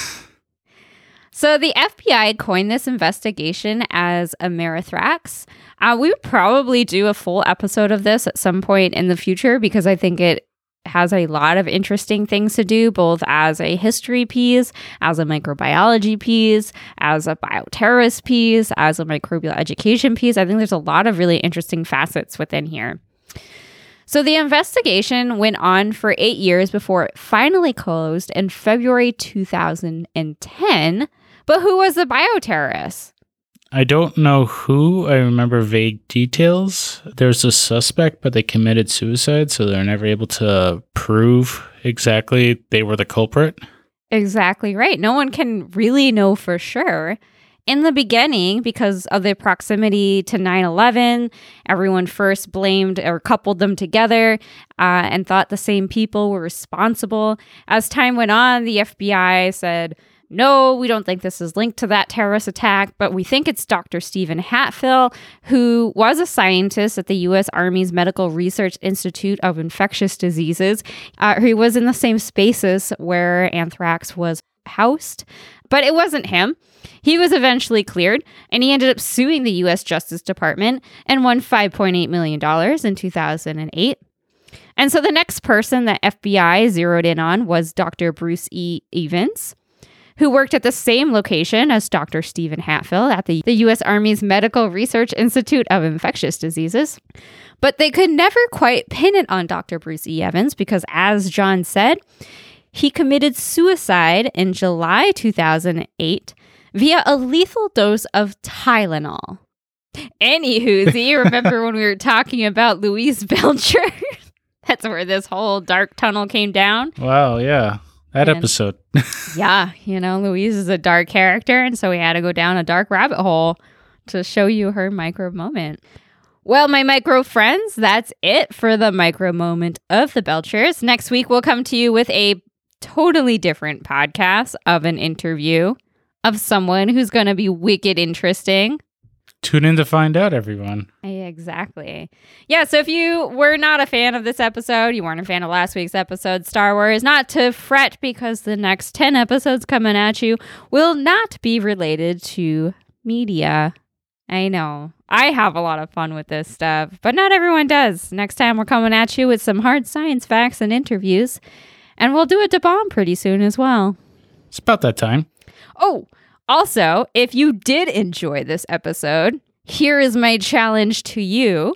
[SPEAKER 1] So the FBI coined this investigation as Amerithrax. Uh, we would probably do a full episode of this at some point in the future because I think it has a lot of interesting things to do, both as a history piece, as a microbiology piece, as a bioterrorist piece, as a microbial education piece. I think there's a lot of really interesting facets within here. So the investigation went on for eight years before it finally closed in February 2010 but who was the bioterrorist?
[SPEAKER 2] I don't know who. I remember vague details. There's a suspect, but they committed suicide, so they're never able to prove exactly they were the culprit.
[SPEAKER 1] Exactly right. No one can really know for sure. In the beginning, because of the proximity to 9 11, everyone first blamed or coupled them together uh, and thought the same people were responsible. As time went on, the FBI said, no, we don't think this is linked to that terrorist attack, but we think it's Dr. Stephen Hatfill, who was a scientist at the U.S. Army's Medical Research Institute of Infectious Diseases. Uh, he was in the same spaces where anthrax was housed, but it wasn't him. He was eventually cleared, and he ended up suing the U.S. Justice Department and won $5.8 million in 2008. And so the next person that FBI zeroed in on was Dr. Bruce E. Ivins who worked at the same location as Dr. Stephen Hatfill at the, the U.S. Army's Medical Research Institute of Infectious Diseases. But they could never quite pin it on Dr. Bruce E. Ivins because, as Jon said, he committed suicide in July 2008 via a lethal dose of Tylenol. Anywho, [laughs] do you remember when we were talking about Louise Belcher? [laughs] That's where this whole dark tunnel came down.
[SPEAKER 2] Wow, yeah. That and, episode. [laughs]
[SPEAKER 1] yeah, you know, Louise is a dark character, and so we had to go down a dark rabbit hole to show you her micro moment. Well, my micro friends, that's it for the micro moment of the Belchers. Next week, we'll come to you with a totally different podcast of an interview of someone who's going to be wicked interesting.
[SPEAKER 2] Tune in to find out, everyone.
[SPEAKER 1] Exactly. Yeah. So if you were not a fan of this episode, you weren't a fan of last week's episode, Star Wars, not to fret because the next 10 episodes coming at you will not be related to media. I know. I have a lot of fun with this stuff, but not everyone does. Next time we're coming at you with some hard science facts and interviews, and we'll do it to bomb pretty soon as well.
[SPEAKER 2] It's about that time.
[SPEAKER 1] Oh, also, if you did enjoy this episode, here is my challenge to you.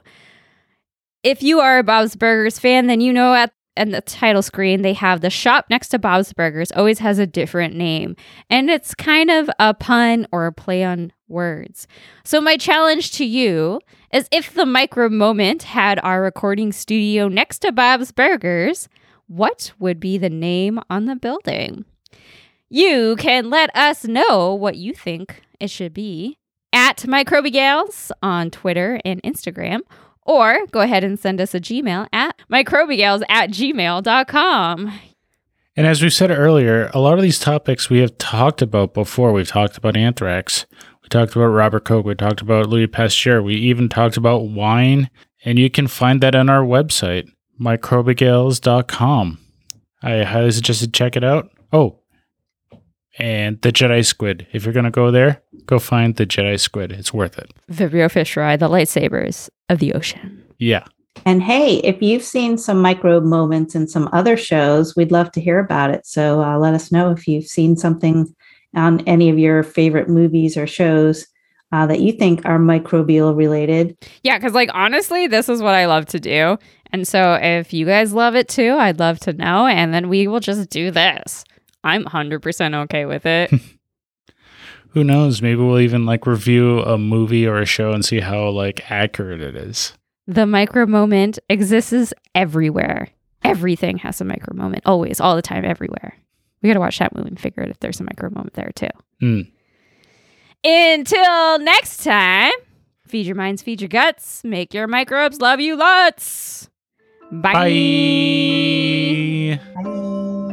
[SPEAKER 1] If you are a Bob's Burgers fan, then you know at and the title screen they have the shop next to Bob's Burgers always has a different name, and it's kind of a pun or a play on words. So my challenge to you is if the micro moment had our recording studio next to Bob's Burgers, what would be the name on the building? You can let us know what you think it should be at Microbigals on Twitter and Instagram, or go ahead and send us a Gmail at microbigals at gmail.com.
[SPEAKER 2] And as we said earlier, a lot of these topics we have talked about before. We've talked about anthrax. We talked about Robert Koch. We talked about Louis Pasteur. We even talked about wine. And you can find that on our website, microbigals.com. I highly suggest you check it out. Oh, and the Jedi Squid. If you're going to go there, go find the Jedi Squid. It's worth it.
[SPEAKER 1] Vibrio fischeri, the lightsabers of the ocean.
[SPEAKER 2] Yeah.
[SPEAKER 3] And hey, if you've seen some microbe moments in some other shows, we'd love to hear about it. So uh, let us know if you've seen something on any of your favorite movies or shows uh, that you think are microbial related.
[SPEAKER 1] Yeah, because like honestly, this is what I love to do. And so if you guys love it too, I'd love to know. And then we will just do this. I'm 100% okay with it. [laughs]
[SPEAKER 2] Who knows? Maybe we'll even like review a movie or a show and see how like accurate it is.
[SPEAKER 1] the micro moment exists everywhere. Everything has a micro moment, always, all the time, everywhere. We got to watch that movie and figure out if there's a micro moment there too.
[SPEAKER 2] Hmm.
[SPEAKER 1] Until next time, feed your minds, feed your guts, make your microbes love you lots. Bye.
[SPEAKER 2] Bye.
[SPEAKER 3] Bye.